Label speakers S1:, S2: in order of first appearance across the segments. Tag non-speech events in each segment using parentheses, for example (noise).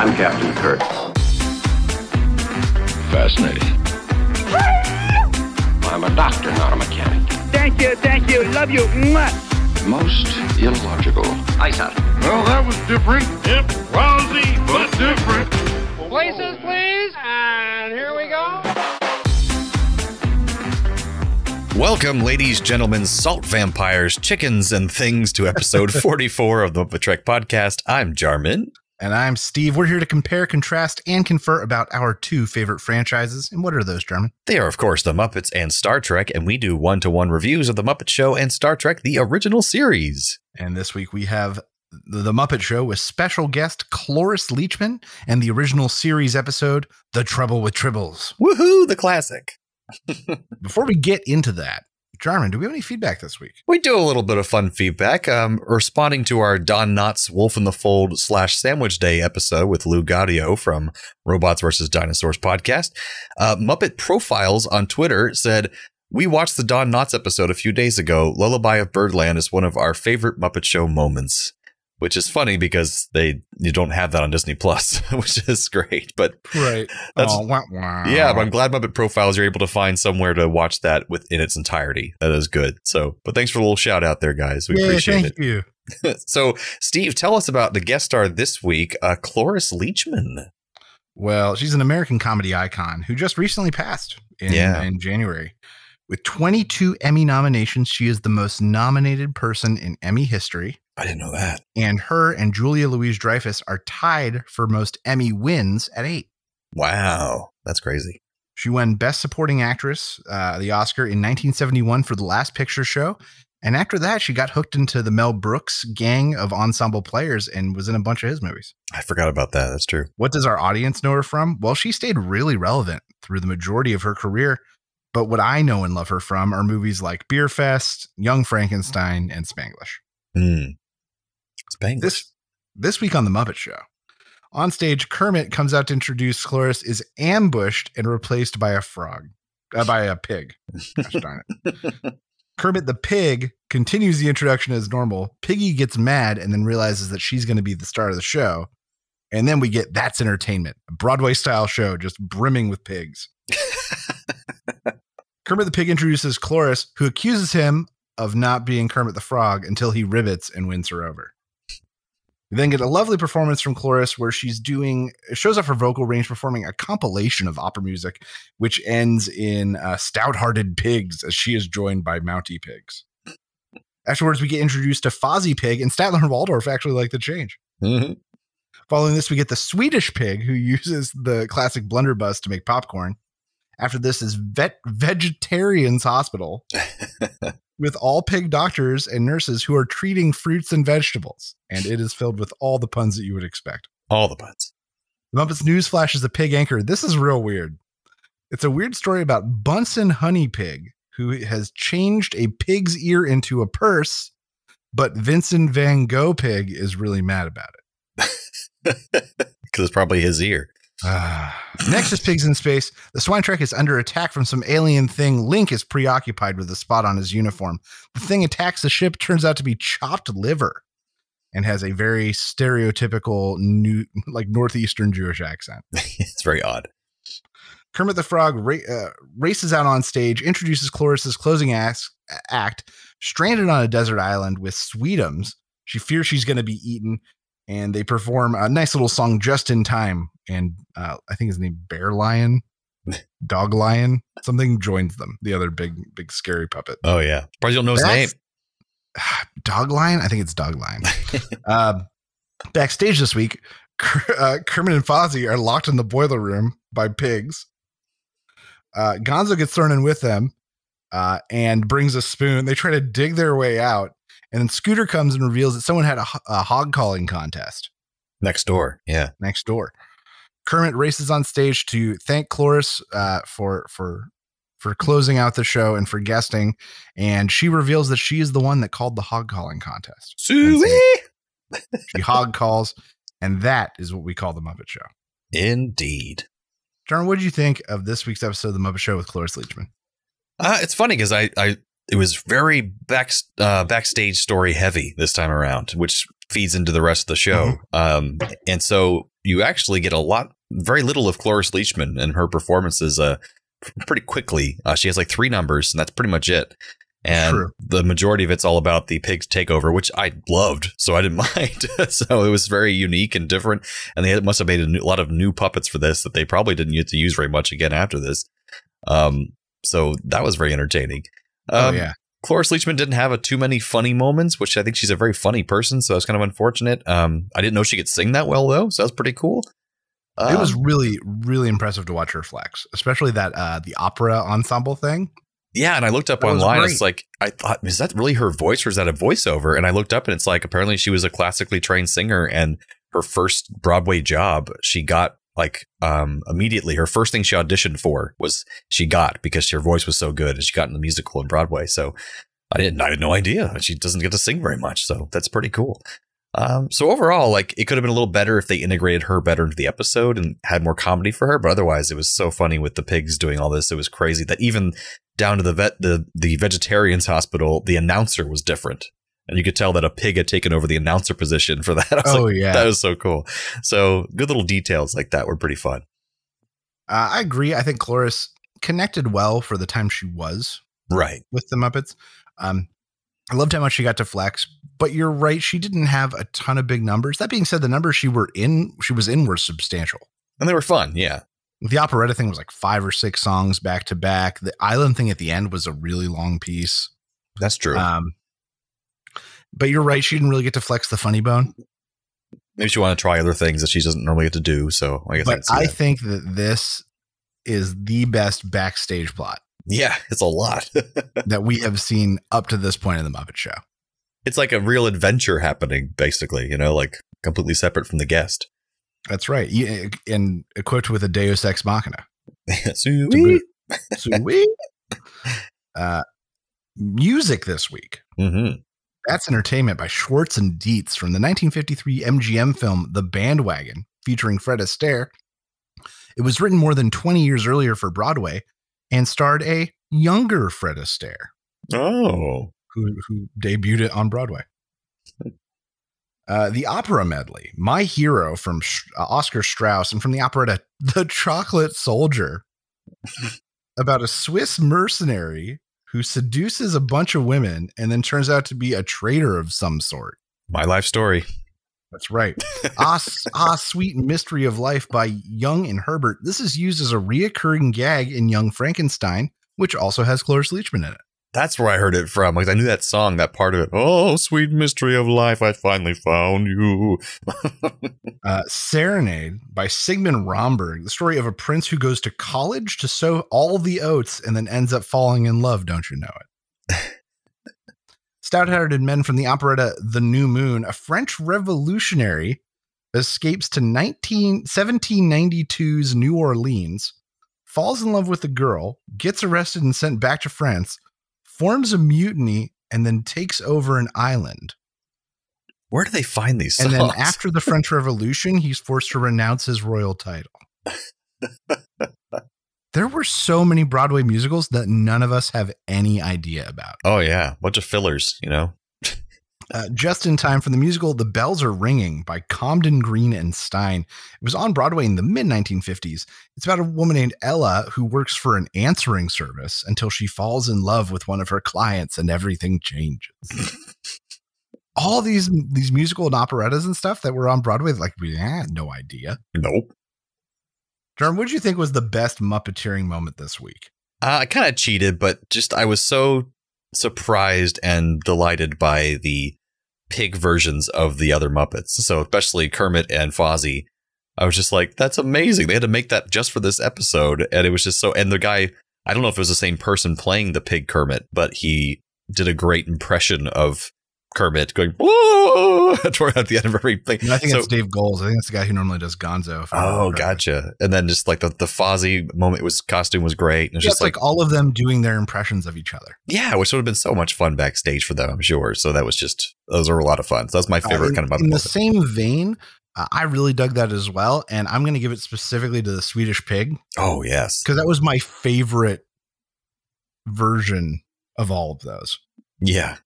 S1: I'm Captain Kirk.
S2: Fascinating.
S1: I'm a doctor, not a mechanic.
S3: Thank you, thank you, love you. Mwah.
S2: Most illogical.
S1: Aye, sir.
S4: Well, that was different. Yep, lousy, but different.
S5: Places, please. And here we go.
S6: Welcome, ladies, gentlemen, salt vampires, chickens, and things to episode (laughs) 44 of the Trek podcast. I'm Jarman.
S7: And I'm Steve. We're here to compare, contrast, and confer about our two favorite franchises. And what are those, Jarman?
S6: They are, of course, the Muppets and Star Trek, and we do one to one reviews of the Muppet Show and Star Trek, the original series.
S7: And this week we have the, the Muppet Show with special guest Cloris Leachman and the original series episode, The Trouble with Tribbles.
S6: Woohoo, the classic. (laughs)
S7: Before we get into that, Jarman, do we have any feedback this week?
S6: We do a little bit of fun feedback, um, responding to our Don Knotts Wolf in the Fold slash Sandwich Day episode with Lou Gaudio from Robots vs. Dinosaurs podcast. Uh, Muppet Profiles on Twitter said, we watched the Don Knotts episode a few days ago. Lullaby of Birdland is one of our favorite Muppet Show moments, which is funny because they you don't have that on Disney Plus, (laughs) which is great. But
S7: Right. (laughs)
S6: That's-
S7: oh, wah, wah.
S6: yeah, but I'm glad Muppet Profiles you're able to find somewhere to watch that within its entirety. That is good. So, but thanks for a little shout out there, guys. We
S7: Yay,
S6: appreciate
S7: thank you.
S6: it. (laughs) so, Steve, tell us about the guest star this week, uh, Cloris Leachman.
S7: Well, she's an American comedy icon who just recently passed in,
S6: Yeah.
S7: in January. With 22 Emmy nominations, she is the most nominated person in Emmy history.
S6: I didn't know that.
S7: And her and Julia Louise Dreyfus are tied for most Emmy wins at eight.
S6: Wow, that's crazy.
S7: She won Best Supporting Actress, uh, the Oscar, in 1971 for The Last Picture Show. And after that, she got hooked into the Mel Brooks gang of ensemble players and was in a bunch of his movies.
S6: I forgot about that. That's true.
S7: What does our audience know her from? Well, she stayed really relevant through the majority of her career. But what I know and love her from are movies like Beerfest, Young Frankenstein, and Spanglish.
S6: Hmm. Spanglish.
S7: This this week on the Muppet Show, on stage, Kermit comes out to introduce Cloris is ambushed and replaced by a frog, uh, by a pig. Gosh darn it. (laughs) Kermit the pig continues the introduction as normal. Piggy gets mad and then realizes that she's going to be the star of the show. And then we get That's Entertainment, a Broadway style show just brimming with pigs. (laughs) Kermit the pig introduces Cloris, who accuses him of not being Kermit the frog until he rivets and wins her over. We then get a lovely performance from Cloris where she's doing, shows off her vocal range performing a compilation of opera music, which ends in uh, Stout Hearted Pigs as she is joined by Mountie Pigs. Afterwards, we get introduced to Fozzie Pig, and Statler and Waldorf actually like the change.
S6: Mhm.
S7: Following this, we get the Swedish pig who uses the classic blunderbuss to make popcorn. After this is Vet Vegetarians Hospital (laughs) with all pig doctors and nurses who are treating fruits and vegetables. And it is filled with all the puns that you would expect.
S6: All the puns.
S7: The Muppets News Flash is a pig anchor. This is real weird. It's a weird story about Bunsen Honey Pig, who has changed a pig's ear into a purse, but Vincent Van Gogh Pig is really mad about it. (laughs)
S6: Because it's probably his ear.
S7: Ah. Next is Pigs in Space. The swine trek is under attack from some alien thing. Link is preoccupied with a spot on his uniform. The thing attacks the ship, turns out to be chopped liver, and has a very stereotypical new, like northeastern Jewish accent. (laughs)
S6: it's very odd.
S7: Kermit the Frog ra- uh, races out on stage, introduces Cloris's closing act, act, stranded on a desert island with Sweetums. She fears she's going to be eaten, and they perform a nice little song just in time. And uh, I think his name Bear Lion, (laughs) Dog Lion, something joins them. The other big, big scary puppet.
S6: Oh, yeah. Probably don't know his name. (sighs)
S7: Dog Lion? I think it's Dog Lion. um, (laughs) backstage this week, uh, Kermit and Fozzie are locked in the boiler room by pigs. Uh, Gonzo gets thrown in with them uh, and brings a spoon. They try to dig their way out. And then Scooter comes and reveals that someone had a, a hog calling contest
S6: Next door. Yeah.
S7: next door. Kermit races on stage to thank Cloris uh, for for for closing out the show and for guesting, and she reveals that she is the one that called the hog calling contest.
S6: Suey!
S7: She hog calls, and that is what we call the Muppet Show.
S6: Indeed.
S7: John, what did you think of this week's episode of the Muppet Show with Cloris Leachman?
S6: Uh, it's funny because I, I, it was very back, uh, backstage story heavy this time around, which feeds into the rest of the show. Um, and so you actually get a lot, very little of Cloris Leachman and her performances uh, pretty quickly. Uh, she has like three numbers, and that's pretty much it. And
S7: True.
S6: the majority of it's all about the pigs takeover, which I loved, so I didn't (laughs) mind. (laughs) so it was very unique and different. And they must have made a, new, a lot of new puppets for this that they probably didn't get to use very much again after this. Um, so that was very entertaining.
S7: Oh
S6: Um,
S7: yeah.
S6: Cloris Leachman didn't have a too many funny moments, which I think she's a very funny person, so that's kind of unfortunate. Um, I didn't know she could sing that well though, so that's pretty cool.
S7: it was
S6: Um,
S7: really, really impressive to watch her flex, especially that uh the opera ensemble thing.
S6: yeah, and I looked up
S7: That
S6: online. It's like I thought, is that really her voice or is that a voiceover? And I looked up, and it's like apparently she was a classically trained singer, and her first Broadway job she got like um immediately. Her first thing she auditioned for was she got because her voice was so good, and she got in the musical in Broadway. So I didn't, I had no idea. She doesn't get to sing very much, so that's pretty cool. Um, so overall, like it could have been a little better if they integrated her better into the episode and had more comedy for her. But otherwise, it was so funny with the pigs doing all this. It was crazy that even down to the vet, the the vegetarians hospital, the announcer was different, and you could tell that a pig had taken over the announcer position for that. (laughs) I was
S7: Oh
S6: like,
S7: yeah.
S6: that was so cool. So good little details like that were pretty fun.
S7: Uh, I agree. I think Cloris connected well for the time she was
S6: Right.
S7: with the Muppets. Um, I loved how much she got to flex, but you're right. She didn't have a ton of big numbers. That being said, the numbers she were in, she was in, were substantial.
S6: And they were fun. Yeah.
S7: The operetta thing was like five or six songs back to back. The island thing at the end was a really long piece.
S6: That's true.
S7: Um, but you're right. She didn't really get to flex the funny bone.
S6: Maybe she wanted to try other things that she doesn't normally get to do. So I guess I
S7: But I
S6: that.
S7: think that this is the best backstage plot
S6: yeah, it's a lot. (laughs)
S7: that we have seen up to this point in the Muppet Show.
S6: it's like a real adventure happening, basically, you know, like completely separate from the guest.
S7: That's right. And equipped with a Deus Ex Machina. (laughs)
S6: Sweet.
S7: Sweet. (laughs) uh, music this week.
S6: Mm-hmm.
S7: That's Entertainment by Schwartz and Dietz from the 1953 MGM film The Bandwagon, featuring Fred Astaire. It was written more than 20 years earlier for Broadway and starred a younger Fred Astaire,
S6: Oh,
S7: who, who debuted it on Broadway. Uh, the opera medley, My Hero from Sh- uh, Oscar Straus, and from the operetta The Chocolate Soldier, (laughs) about a Swiss mercenary who seduces a bunch of women and then turns out to be a traitor of some sort.
S6: my life story.
S7: That's right. ah, (laughs) ah, Sweet Mystery of Life by Young and Herbert. This is used as a reoccurring gag in Young Frankenstein, which also has Cloris Leachman in it.
S6: That's where I heard it from. Like I knew that song, that part of it. Oh, sweet mystery of life, I finally found you. (laughs)
S7: Uh, Serenade by Sigmund Romberg, the story of a prince who goes to college to sow all the oats and then ends up falling in love. Don't you know it? (laughs) Stout-hearted men from the operetta The New Moon, a French revolutionary escapes to 19, 1792's New Orleans, falls in love with a girl, gets arrested and sent back to France, forms a mutiny, and then takes over an island.
S6: Where do they find these
S7: And then after the French Revolution, he's forced to renounce his royal title. (laughs) there were so many Broadway musicals that none of us have any idea about.
S6: oh yeah, bunch of fillers, you know.
S7: Uh, just in time for the musical The Bells Are Ringing by Comden Green and Styne. It was on Broadway in the mid 1950s. It's about a woman named Ella who works for an answering service until she falls in love with one of her clients and everything changes. (laughs) All these these musical and operettas and stuff that were on Broadway, like we had no idea.
S6: Nope.
S7: Jerm, what do you think was the best Muppeteering moment this week?
S6: Uh, I kind of cheated, but just I was so surprised and delighted by the pig versions of the other Muppets. So especially Kermit and Fozzie. I was just like, that's amazing. They had to make that just for this episode. And it was just so and the guy I don't know if it was the same person playing the pig Kermit, but he did a great impression of Kermit going "Whoa!" (laughs) toward at the end of everything.
S7: I think
S6: So-
S7: it's Dave Goelz. I think it's the guy who normally does Gonzo.
S6: Oh, gotcha. And then just like the, the Fozzie moment, was costume was great. And it's
S7: Yeah,
S6: just
S7: it's like, all of them doing their impressions of each other.
S6: Yeah, which would have been so much fun backstage for them, I'm sure. So that was just those were a lot of fun. So that's my favorite
S7: Uh, in,
S6: kind of
S7: in the same vein, uh, I really dug that as well, and I'm going to give it specifically to the Swedish Pig
S6: Oh yes,
S7: because that was my favorite version of all of those.
S6: yeah.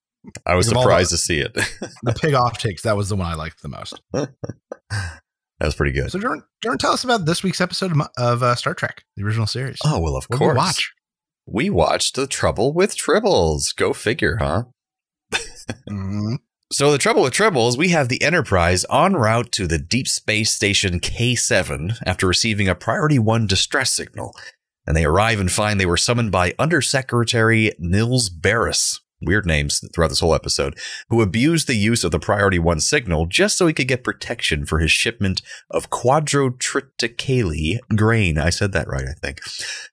S6: I was surprised to see it. (laughs)
S7: The pig off takes that was the one I liked the most. (laughs)
S6: That was pretty good.
S7: So, Jordan, Jordan, tell us about this week's episode of, of uh, Star Trek, the original series.
S6: Oh well, of
S7: What
S6: course.
S7: we watch?
S6: We watched The Trouble with Tribbles. Go figure, huh?
S7: Mhm. (laughs)
S6: So, The Trouble with Tribbles, we have the Enterprise en route to the Deep Space Station K7 after receiving a Priority 1 distress signal. And they arrive and find they were summoned by Undersecretary Nilz Baris. Weird names throughout this whole episode, who abused the use of the Priority 1 signal just so he could get protection for his shipment of quadrotriticale grain. I said that right, I think.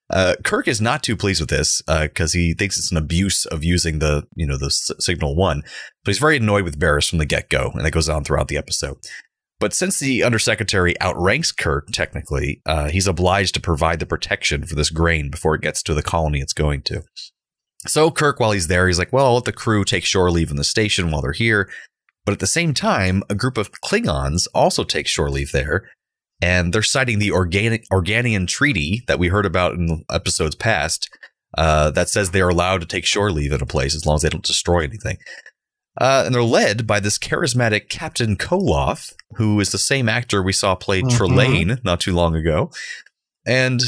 S6: Uh, Kirk is not too pleased with this because he thinks it's an abuse of using the you know the s- signal one. So he's very annoyed with Baris from the get go, and that goes on throughout the episode. But since the undersecretary outranks Kirk, technically, uh, he's obliged to provide the protection for this grain before it gets to the colony it's going to. So Kirk, while he's there, he's like, "Well, I'll let the crew take shore leave in the station while they're here." But at the same time, a group of Klingons also take shore leave there, and they're citing the organic Organian treaty that we heard about in episodes past uh, that says they are allowed to take shore leave in a place as long as they don't destroy anything. Uh, and they're led by this charismatic Captain Koloth, who is the same actor we saw play
S7: Mhm.
S6: Trelane not too long ago, and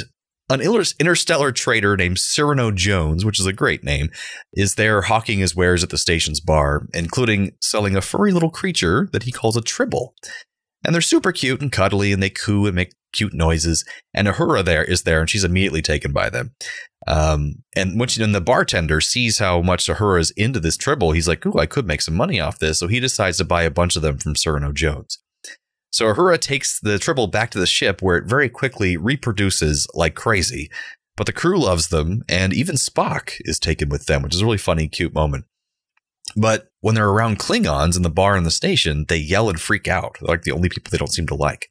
S6: an inter- interstellar trader named Cyrano Jones, which is a great name, is there hawking his wares at the station's bar, including selling a furry little creature that he calls a tribble. And they're super cute and cuddly, and they coo and make cute noises. And Uhura there is there, and she's immediately taken by them. Um, and when, when the bartender sees how much Uhura is into this tribble, he's like, "Ooh, I could make some money off this." So he decides to buy a bunch of them from Cyrano Jones. So Uhura takes the tribble back to the ship, where it very quickly reproduces like crazy. But the crew loves them, and even Spock is taken with them, which is a really funny, cute moment. But when they're around Klingons in the bar and the station, they yell and freak out. They're like the only people they don't seem to like.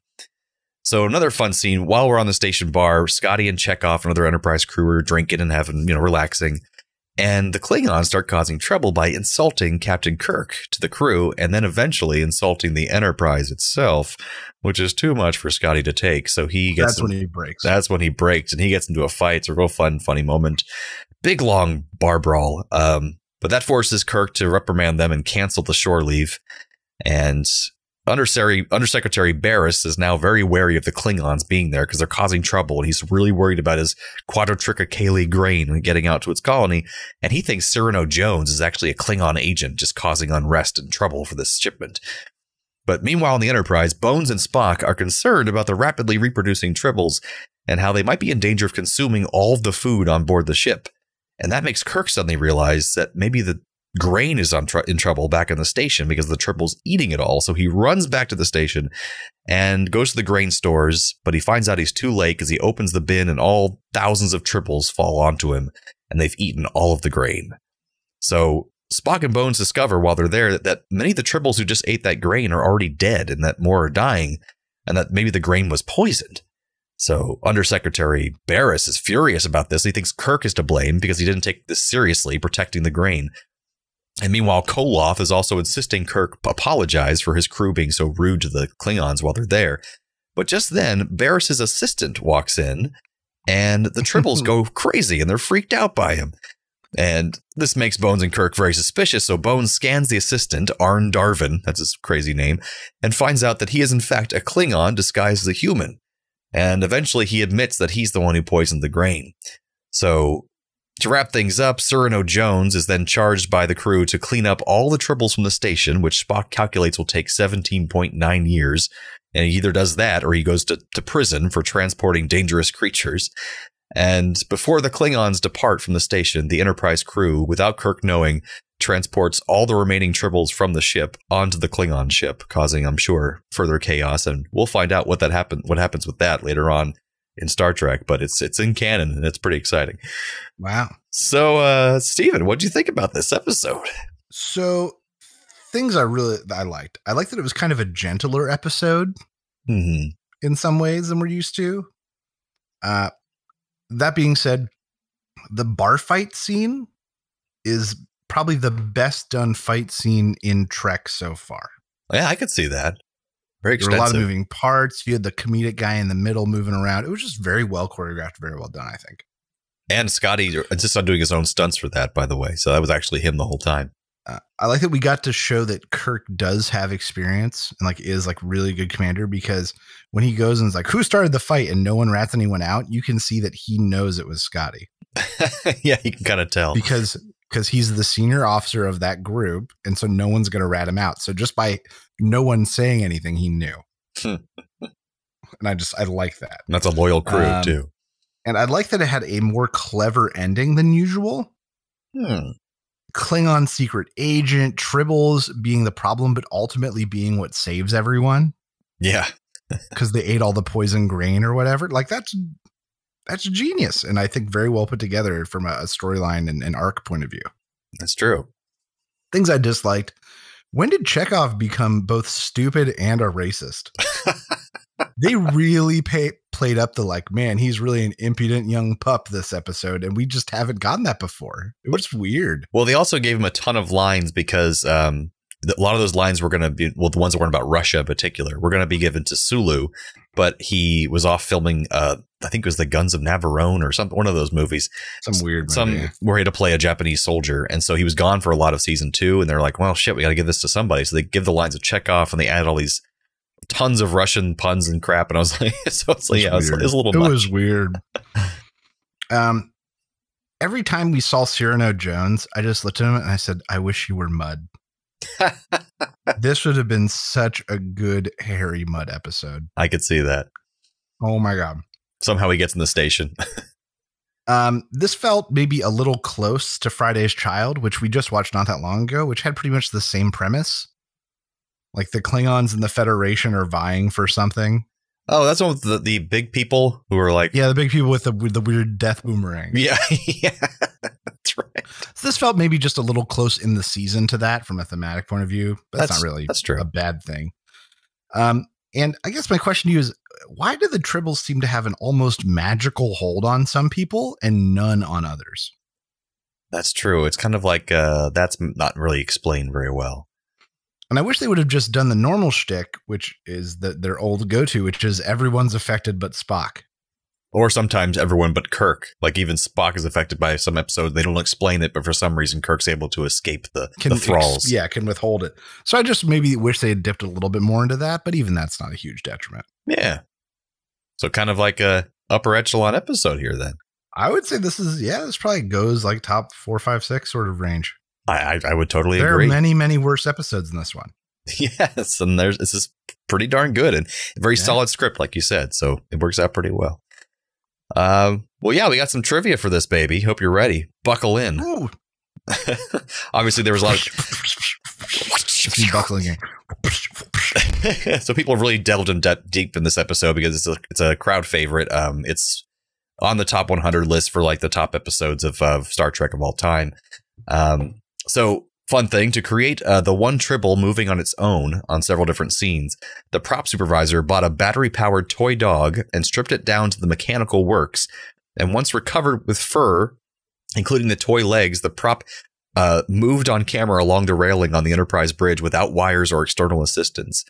S6: So another fun scene while we're on the station bar, Scotty and Chekov and other Enterprise crew are drinking and having, you know, relaxing. And the Klingons start causing trouble by insulting Captain Kirk to the crew and then eventually insulting the Enterprise itself, which is too much for Scotty to take. So he gets
S7: That's when he breaks.
S6: that's when he breaks and he gets into a fight. It's a real fun, funny moment. Big long bar brawl. Um, but that forces Kirk to reprimand them and cancel the shore leave. And Undersecretary, Undersecretary Baris is now very wary of the Klingons being there because they're causing trouble. And he's really worried about his quadrotriticale grain getting out to its colony. And he thinks Cyrano Jones is actually a Klingon agent just causing unrest and trouble for this shipment. But meanwhile, in the Enterprise, Bones and Spock are concerned about the rapidly reproducing tribbles and how they might be in danger of consuming all of the food on board the ship. And that makes Kirk suddenly realize that maybe the grain is tr- in trouble back in the station because the tribble's eating it all. So he runs back to the station and goes to the grain stores, but he finds out he's too late because he opens the bin and all thousands of tribbles fall onto him and they've eaten all of the grain. So Spock and Bones discover while they're there that, that many of the tribbles who just ate that grain are already dead and that more are dying and that maybe the grain was poisoned. So Undersecretary Baris is furious about this. He thinks Kirk is to blame because he didn't take this seriously, protecting the grain. And meanwhile, Koloth is also insisting Kirk apologize for his crew being so rude to the Klingons while they're there. But just then, Baris's assistant walks in, and the Tribbles (laughs) go crazy and they're freaked out by him. And this makes Bones and Kirk very suspicious. So Bones scans the assistant, Arn Darvin, that's his crazy name, and finds out that he is in fact a Klingon disguised as a human. And eventually he admits that he's the one who poisoned the grain. So to wrap things up, Cyrano Jones is then charged by the crew to clean up all the tribbles from the station, which Spock calculates will take 17.9 years. And he either does that or he goes to, to prison for transporting dangerous creatures. And before the Klingons depart from the station, the Enterprise crew, without Kirk knowing, transports all the remaining tribbles from the ship onto the Klingon ship, causing, I'm sure, further chaos. And we'll find out what that happen what happens with that later on in Star Trek. But it's it's in canon and it's pretty exciting.
S7: Wow.
S6: So, uh, Steven, what do you think about this episode?
S7: So things I really I liked. I liked that it was kind of a gentler episode
S6: hmm
S7: in some ways than we're used to. Uh that being said, the bar fight scene is probably the best done fight scene in Trek so far.
S6: Yeah, I could see that. Very
S7: There were a lot of moving parts. You had the comedic guy in the middle moving around. It was just very well choreographed, very well done, I think.
S6: And Scotty insists on doing his own stunts for that, by the way. So that was actually him the whole time.
S7: Uh, I like that we got to show that Kirk does have experience and like is like really good commander because when he goes and is like, "Who started the fight?" and no one rats anyone out, you can see that he knows it was Scotty (laughs)
S6: yeah, you can kind of tell.
S7: because because he's the senior officer of that group, and so no one's gonna rat him out. So just by no one saying anything, he knew. (laughs) And I just I like that.
S6: That's a loyal crew
S7: Um,
S6: too.
S7: And I like that it had a more clever ending than usual.
S6: Hmm.
S7: Klingon secret agent, Tribbles being the problem, but ultimately being what saves everyone
S6: Yeah, (laughs)
S7: because they ate all the poison grain or whatever. Like that's that's genius, and I think very well put together from a, a storyline and an arc point of view.
S6: that's true.
S7: Things I disliked. When did Chekov become both stupid and a racist? (laughs) they really pay, played up the like, man, he's really an impudent young pup this episode, and we just haven't gotten that before. It was weird.
S6: Well, they also gave him a ton of lines because um, a lot of those lines were going to be, well, the ones that weren't about Russia in particular, were going to be given to Sulu, but he was off filming, uh, I think it was the Guns of Navarone or something, one of those movies,
S7: Some weird,
S6: some
S7: movie.
S6: where he had to play a Japanese soldier. And so he was gone for a lot of season two. And they're like, well, shit, we got to give this to somebody. So they give the lines of Chekov and they added all these tons of Russian puns and crap. And I was (laughs) like, so it's like, yeah, it was, it was a little
S7: It
S6: much.
S7: was weird. (laughs) um, every time we saw Cyrano Jones, I just looked at him and I said, "I wish you were Mudd." (laughs) this would have been such a good Harry Mudd episode.
S6: I could see that.
S7: Oh my god.
S6: Somehow he gets in the station. (laughs)
S7: Um, this felt maybe a little close to Friday's Child, which we just watched not that long ago, which had pretty much the same premise. Like the Klingons and the Federation are vying for something.
S6: oh, that's one with the, the big people who are like,
S7: Yeah, the big people with the with the weird death boomerang.
S6: yeah, (laughs) yeah, (laughs) that's right.
S7: So this felt maybe just a little close in the season to that from a thematic point of view. But that's,
S6: That's-
S7: not really
S6: that's true.
S7: a bad thing. Um, and I guess my question to you is why do the tribbles seem to have an almost magical hold on some people and none on others?
S6: That's true. It's kind of like uh, that's not really explained very well.
S7: And I wish they would have just done the normal shtick, which is the, their old go to, which is everyone's affected but Spock.
S6: Or sometimes everyone but Kirk. Like even Spock is affected by some episode. They don't explain it, but for some reason Kirk's able to escape the, the
S7: ex-
S6: thralls.
S7: yeah, can withhold it. So I just maybe wish they had dipped a little bit more into that, but even that's not a huge detriment.
S6: Yeah. So kind of like a upper echelon episode here then.
S7: I would say this is yeah, this probably goes like top four, five, six sort of range.
S6: I I, I would totally
S7: there
S6: agree.
S7: There are many, many worse episodes than this one. (laughs)
S6: yes, and there's this is pretty darn good and very
S7: Yeah.
S6: solid script, like you said. So it works out pretty well. Um, well, yeah, we got some trivia for this baby. Hope you're ready. Buckle in. (laughs) Obviously, there was a lot of (laughs)
S7: buckling in. (laughs)
S6: so people have really delved in de- deep in this episode because it's a it's a crowd favorite. Um, it's on the top 100 list for like the top episodes of, of Star Trek of all time. Um, so fun thing to create uh, the one tribble moving on its own on several different scenes. The prop supervisor bought a battery powered toy dog and stripped it down to the mechanical works. And once recovered with fur, including the toy legs, the prop uh, moved on camera along the railing on the Enterprise bridge without wires or external assistance.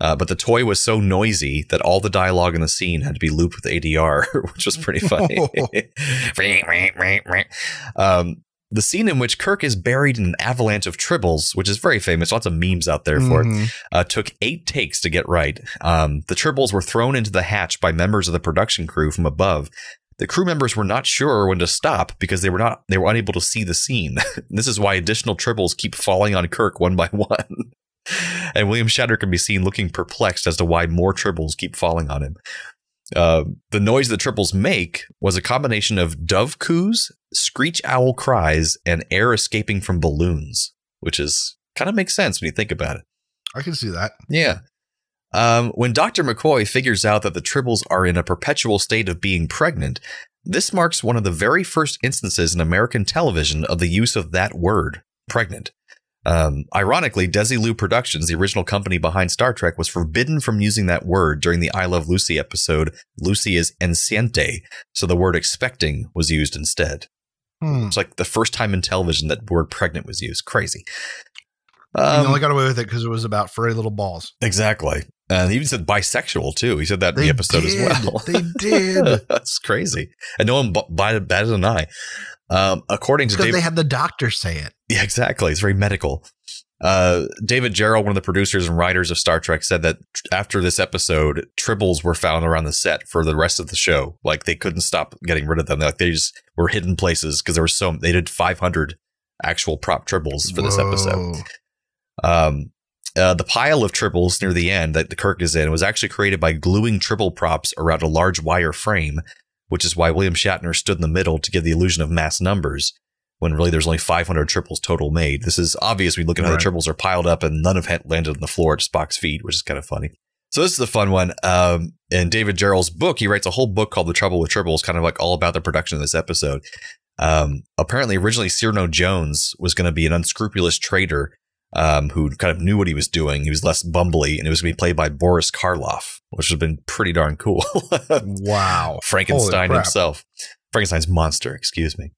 S6: Uh, but the toy was so noisy that all the dialogue in the scene had to be looped with ADR, (laughs) which was pretty funny. (laughs) (laughs) um, the scene in which Kirk is buried in an avalanche of tribbles, which is very famous, lots of memes out there for it,
S7: Mhm.
S6: uh, took eight takes to get right. Um, the tribbles were thrown into the hatch by members of the production crew from above. The crew members were not sure when to stop because they were not they were unable to see the scene. (laughs) this is why additional tribbles keep falling on Kirk one by (laughs) one. and William Shatner can be seen looking perplexed as to why more tribbles keep falling on him. Uh, the noise the tribbles make was a combination of dove coos, screech owl cries, and air escaping from balloons, which is kind of makes sense when you think about it.
S7: I can see that.
S6: Yeah. Um, when Dr. McCoy figures out that the Tribbles are in a perpetual state of being pregnant, this marks one of the very first instances in American television of the use of that word, pregnant. Um, ironically, Desilu Productions, the original company behind Star Trek, was forbidden from using that word during the I Love Lucy episode, Lucy is enceinte, so the word expecting was used instead.
S7: Hmm.
S6: It's like the first time in television that word pregnant was used. Crazy. Um,
S7: only got away with it because it was about furry little balls.
S6: Exactly. And he even said bisexual too. He said that in the episode
S7: did.
S6: as well.
S7: They did. (laughs)
S6: That's crazy. And no one b- batted, batted an eye. Um, according to
S7: Because
S6: David,
S7: they had the doctor say it.
S6: Yeah, exactly. It's very medical. Uh, David Gerrold, one of the producers and writers of Star Trek, said that after this episode, tribbles were found around the set for the rest of the show. Like they couldn't stop getting rid of them. Like they just were hidden places because there were so they did 500 actual prop tribbles for this episode. Um, uh, the pile of tribbles near the end that the Kirk is in was actually created by gluing tribble props around a large wire frame, which is why William Shatner stood in the middle to give the illusion of mass numbers. When really there's only 500 tribbles total made. This is obvious. We look at how
S7: Right.
S6: the tribbles are piled up and none have landed on the floor at Spock's feet, which is kind of funny. So this is a fun one. Um, in David Gerrold's book, he writes a whole book called The Trouble with Tribbles, kind of like all about the production of this episode. Um, apparently, originally Cyrano Jones was going to be an unscrupulous trader um, who kind of knew what he was doing. He was less bumbly, and it was going to be played by Boris Karloff, which would have been pretty darn cool. (laughs)
S7: Wow.
S6: Frankenstein himself, Frankenstein's monster, excuse me.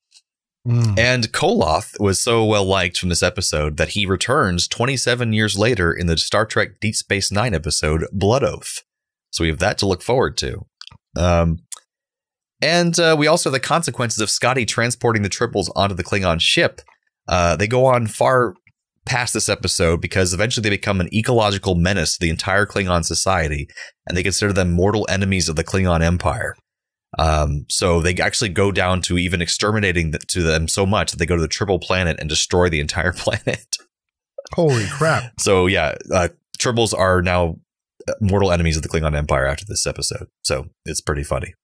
S7: Mm.
S6: And Koloth was so well liked from this episode that he returns 27 years later in the Star Trek Deep Space Nine episode Blood Oath. So we have that to look forward to. Um, and uh, we also have the consequences of Scotty transporting the tribbles onto the Klingon ship. Uh, they go on far past this episode because eventually they become an ecological menace to the entire Klingon society, and they consider them mortal enemies of the Klingon Empire. Um, so they actually go down to even exterminating th- to them so much that they go to the tribble planet and destroy the entire (laughs) planet.
S7: Holy crap. (laughs)
S6: So yeah, uh, tribbles are now uh, mortal enemies of the Klingon Empire after this episode. So it's pretty funny.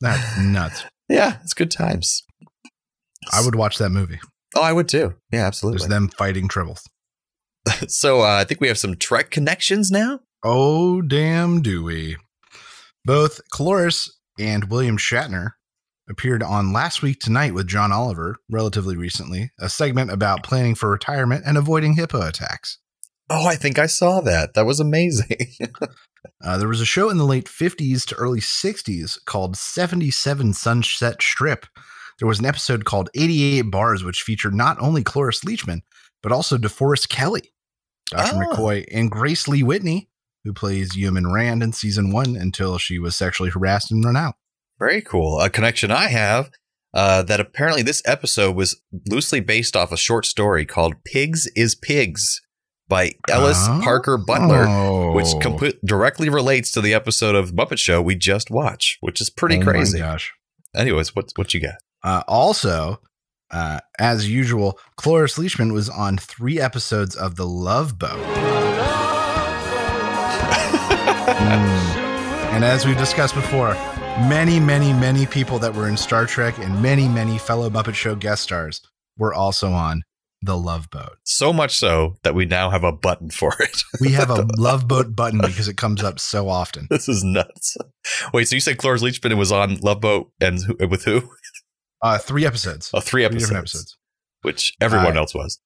S7: That's nuts. (laughs)
S6: Yeah, it's good times.
S7: I would watch that movie.
S6: Oh, I would too. Yeah, absolutely.
S7: There's them fighting tribbles. (laughs)
S6: so uh, I think we have some Trek connections now.
S7: Oh, damn, do we? Both Cloris and William Shatner appeared on Last Week Tonight with John Oliver relatively recently, a segment about planning for retirement and avoiding hippo attacks.
S6: Oh, I think I saw that. That was amazing. (laughs)
S7: Uh, there was a show in the late 50s to early 60s called 77 Sunset Strip. There was an episode called 88 Bars, which featured not only Cloris Leachman, but also DeForest Kelley, Dr.
S6: Oh.
S7: McCoy, and Grace Lee Whitney, who plays Yeoman Rand in season one until she was sexually harassed and run out.
S6: Very cool. A connection I have uh, that apparently this episode was loosely based off a short story called "Pigs is Pigs" by Ellis
S7: Oh.
S6: Parker Butler, which
S7: Oh.
S6: complete, directly relates to the episode of Muppet Show we just watched, which is pretty
S7: Oh my
S6: crazy.
S7: gosh.
S6: Anyways, what what you got?
S7: Uh, also, uh, as usual, Cloris Leachman was on three episodes of The Love Boat. Mm. And as we've discussed before, many, many, many people that were in Star Trek and many, many fellow Muppet Show guest stars were also on The Love Boat.
S6: So much so that we now have a button for it.
S7: We have a (laughs) Love Boat button because it comes up so often.
S6: this is nuts. Wait, so you said Cloris Leachman was on Love Boat and with who?
S7: Uh, three episodes.
S6: Oh, three
S7: Three
S6: episodes,
S7: different episodes.
S6: which everyone
S7: Uh,
S6: else was.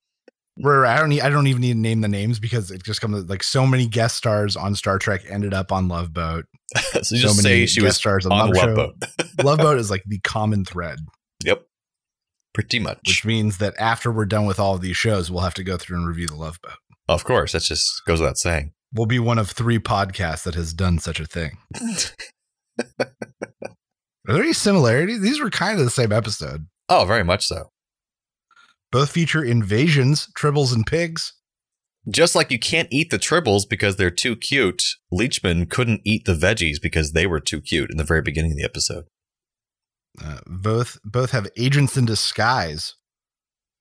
S7: Where I don't need, I don't even need to name the names because it just comes like so many guest stars on Star Trek ended up on Love Boat. (laughs)
S6: so you just
S7: so
S6: say
S7: many
S6: she
S7: guest
S6: was
S7: stars on
S6: on
S7: Love
S6: Love Boat. (laughs)
S7: Love Boat is like the common thread,
S6: Yep. Pretty much.
S7: which means that after we're done with all of these shows, we'll have to go through and review the Love Boat.
S6: Of course, that just goes without saying.
S7: We'll be one of three podcasts that has done such a thing. (laughs) Are there any similarities? These were kind of the same episode.
S6: Oh, very much so.
S7: Both feature invasions, tribbles, and pigs.
S6: Just like you can't eat the tribbles because they're too cute, Leachman couldn't eat the veggies because they were too cute in the very beginning of the episode.
S7: Uh, both both have agents in disguise,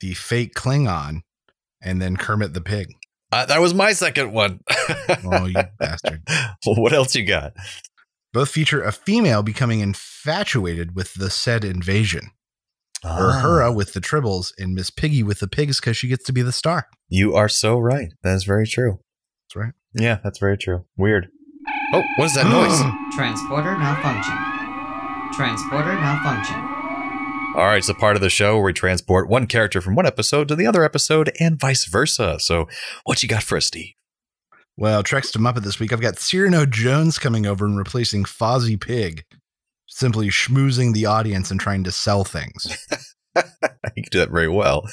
S7: the fake Klingon, and then Kermit the pig.
S6: Uh, that was my second one. (laughs)
S7: Oh, you bastard!
S6: well, what else you got?
S7: Both feature a female becoming infatuated with the said invasion. or
S6: Ah,
S7: Hera with the tribbles and Miss Piggy with the pigs because she gets to be the star.
S6: You are so right. That is very true.
S7: That's right.
S6: Yeah, that's very true. Weird. Oh, what is that (gasps) noise?
S8: Transporter malfunction. Transporter malfunction.
S6: All right, it's a part of the show where we transport one character from one episode to the other episode and vice versa. So, what you got for us, Steve?
S7: Well, Treks to Muppet this week. I've got Cyrano Jones coming over and replacing Fozzie Pig, simply schmoozing the audience and trying to sell things. (laughs)
S6: you can do that very well.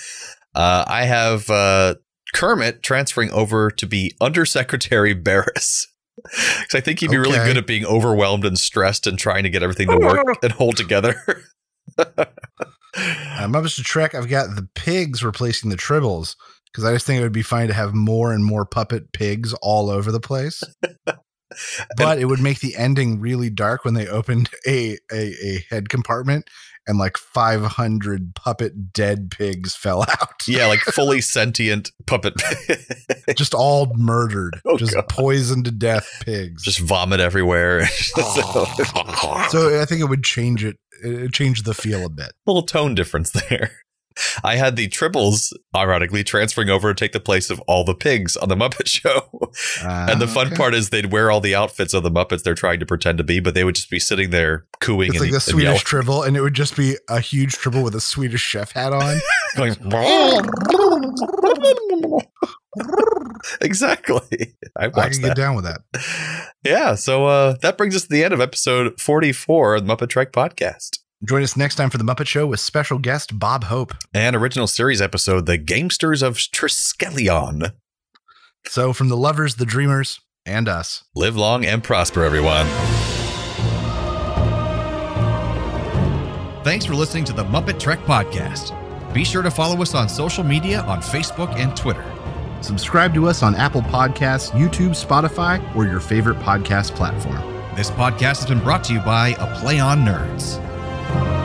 S6: Uh, I have uh, Kermit transferring over to be Undersecretary Baris. (laughs) Because I think he'd be really good at being overwhelmed and stressed and trying to get everything to work (laughs) and hold together.
S7: Uh, Muppets to Trek, I've got the pigs replacing the tribbles because I just think it would be fine to have more and more puppet pigs all over the place. (laughs) but it would make the ending really dark when they opened (laughs) a, a, a head compartment and like 500 puppet dead pigs (laughs) fell out.
S6: Yeah, like fully sentient puppet.
S7: just all murdered,
S6: Oh,
S7: just
S6: God.
S7: poisoned to death pigs.
S6: Just vomit everywhere.
S7: so I think it would change it, it change the feel a bit.
S6: little tone difference there. I had the tribbles, ironically, transferring over to take the place of all the pigs on the Muppet (laughs) Show. and the fun
S7: Ah, okay.
S6: part is they'd wear all the outfits of the Muppets they're trying to pretend to be, but they would just be sitting there cooing
S7: It's
S6: and,
S7: like the Swedish
S6: yelling.
S7: tribble, and it would just be a huge tribble with a Swedish chef hat on. (laughs)
S6: going, (laughs) exactly. I
S7: I can
S6: that.
S7: get down with that.
S6: Yeah, so uh, that brings us to the end of episode 44 of the Muppet Trek podcast.
S7: Join us next time for the Muppet Show with special guest Bob Hope.
S6: And original series episode, The Gamesters of Triskelion.
S7: So, from the lovers, the dreamers, and us,
S6: Live long and prosper, everyone. Thanks for listening to the Muppet Trek podcast. Be sure to follow us on social media on Facebook and Twitter.
S7: subscribe to us on Apple Podcasts, YouTube, Spotify, or your favorite podcast platform.
S6: This podcast has been brought to you by A Play on Nerds you